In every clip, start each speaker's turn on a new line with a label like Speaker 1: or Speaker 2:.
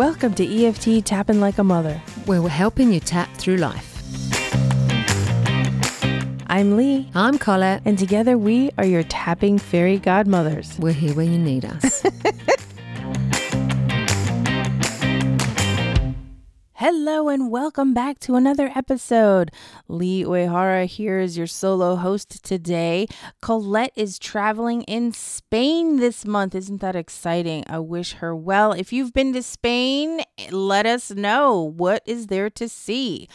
Speaker 1: Welcome to EFT Tapping Like a Mother.
Speaker 2: where we're helping you tap through life.
Speaker 1: I'm Lee,
Speaker 2: I'm Collette.
Speaker 1: and together we are your tapping fairy godmothers.
Speaker 2: We're here when you need us.
Speaker 1: Hello and welcome back to another episode. Lee Uehara here is your solo host today. Collette is traveling in Spain this month. Isn't that exciting? I wish her well. If you've been to Spain, let us know what is there to see.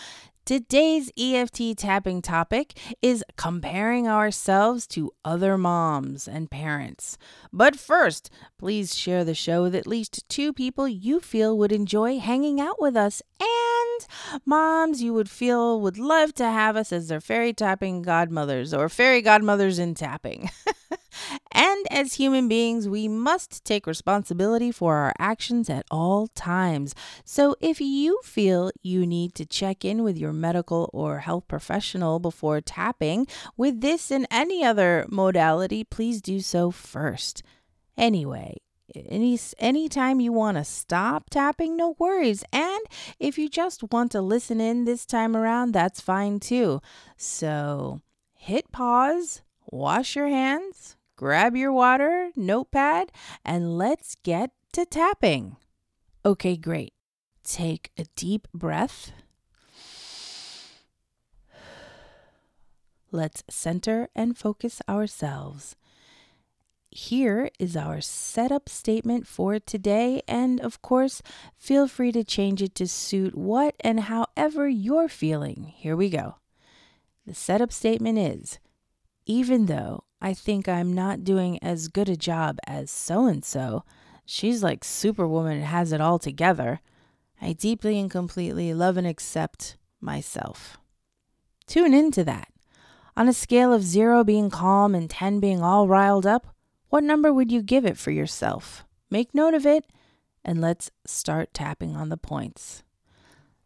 Speaker 1: Today's EFT tapping topic is comparing ourselves to other moms and parents. But first, please share the show with at least two people you feel would enjoy hanging out with us and moms you would feel would love to have us as their fairy tapping godmothers or fairy godmothers in tapping. and as human beings, we must take responsibility for our actions at all times. So if you feel you need to check in with your medical or health professional before tapping with this and any other modality, please do so first. Anyway, any anytime you want to stop tapping, no worries. And if you just want to listen in this time around, that's fine too. So hit pause, wash your hands, grab your water, notepad, and let's get to tapping. Okay, great. Take a deep breath. Let's center and focus ourselves. Here is our setup statement for today, and of course, feel free to change it to suit what and however you're feeling. Here we go. The setup statement is Even though I think I'm not doing as good a job as so and so, she's like Superwoman and has it all together. I deeply and completely love and accept myself. Tune into that. On a scale of zero being calm and 10 being all riled up, what number would you give it for yourself? Make note of it and let's start tapping on the points.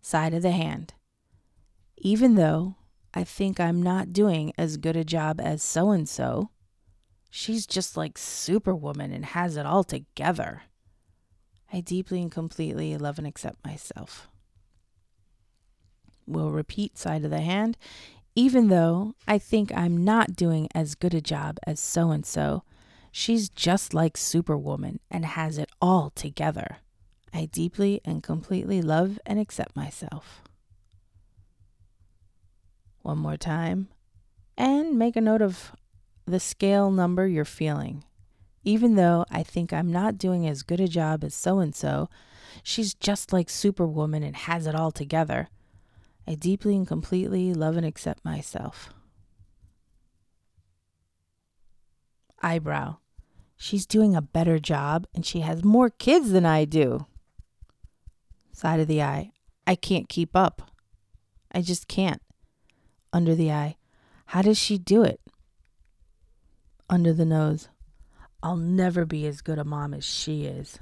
Speaker 1: Side of the hand. Even though I think I'm not doing as good a job as so and so, she's just like Superwoman and has it all together. I deeply and completely love and accept myself. We'll repeat side of the hand. Even though I think I'm not doing as good a job as so and so, she's just like Superwoman and has it all together. I deeply and completely love and accept myself. One more time. And make a note of the scale number you're feeling. Even though I think I'm not doing as good a job as so and so, she's just like Superwoman and has it all together. I deeply and completely love and accept myself. Eyebrow. She's doing a better job and she has more kids than I do. Side of the eye. I can't keep up. I just can't. Under the eye. How does she do it? Under the nose. I'll never be as good a mom as she is.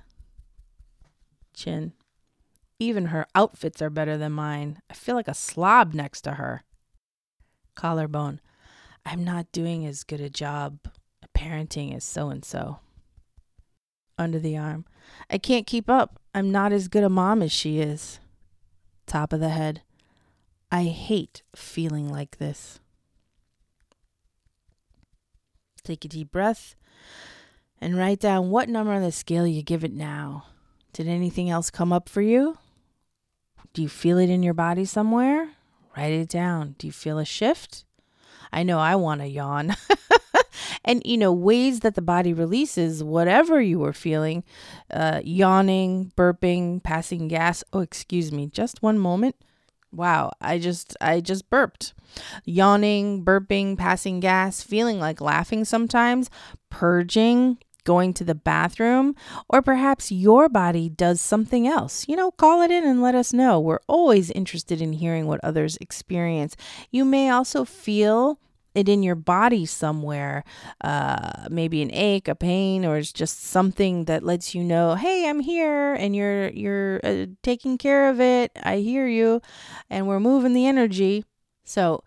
Speaker 1: Chin. Even her outfits are better than mine. I feel like a slob next to her. Collarbone. I'm not doing as good a job parenting as so and so. Under the arm. I can't keep up. I'm not as good a mom as she is. Top of the head. I hate feeling like this. Take a deep breath and write down what number on the scale you give it now. Did anything else come up for you? Do you feel it in your body somewhere? Write it down. Do you feel a shift? I know I want to yawn. and, you know, ways that the body releases whatever you were feeling uh, yawning, burping, passing gas. Oh, excuse me, just one moment. Wow, I just I just burped. Yawning, burping, passing gas, feeling like laughing sometimes, purging, going to the bathroom, or perhaps your body does something else. You know, call it in and let us know. We're always interested in hearing what others experience. You may also feel it in your body somewhere, uh, maybe an ache, a pain, or it's just something that lets you know, hey, I'm here, and you're you're uh, taking care of it. I hear you, and we're moving the energy. So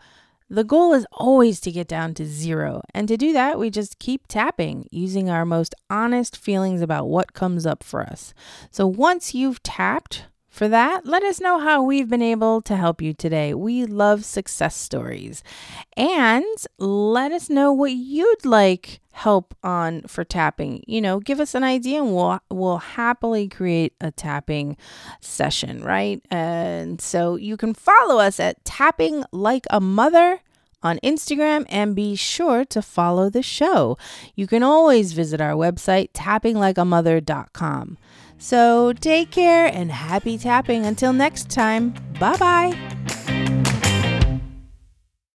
Speaker 1: The goal is always to get down to zero. And to do that, we just keep tapping using our most honest feelings about what comes up for us. So once you've tapped, for that, let us know how we've been able to help you today. We love success stories. And let us know what you'd like help on for tapping. You know, give us an idea and we'll we'll happily create a tapping session, right? And so you can follow us at tapping like a mother on Instagram and be sure to follow the show. You can always visit our website tappinglikeamother.com. So take care and happy tapping until next time. Bye bye.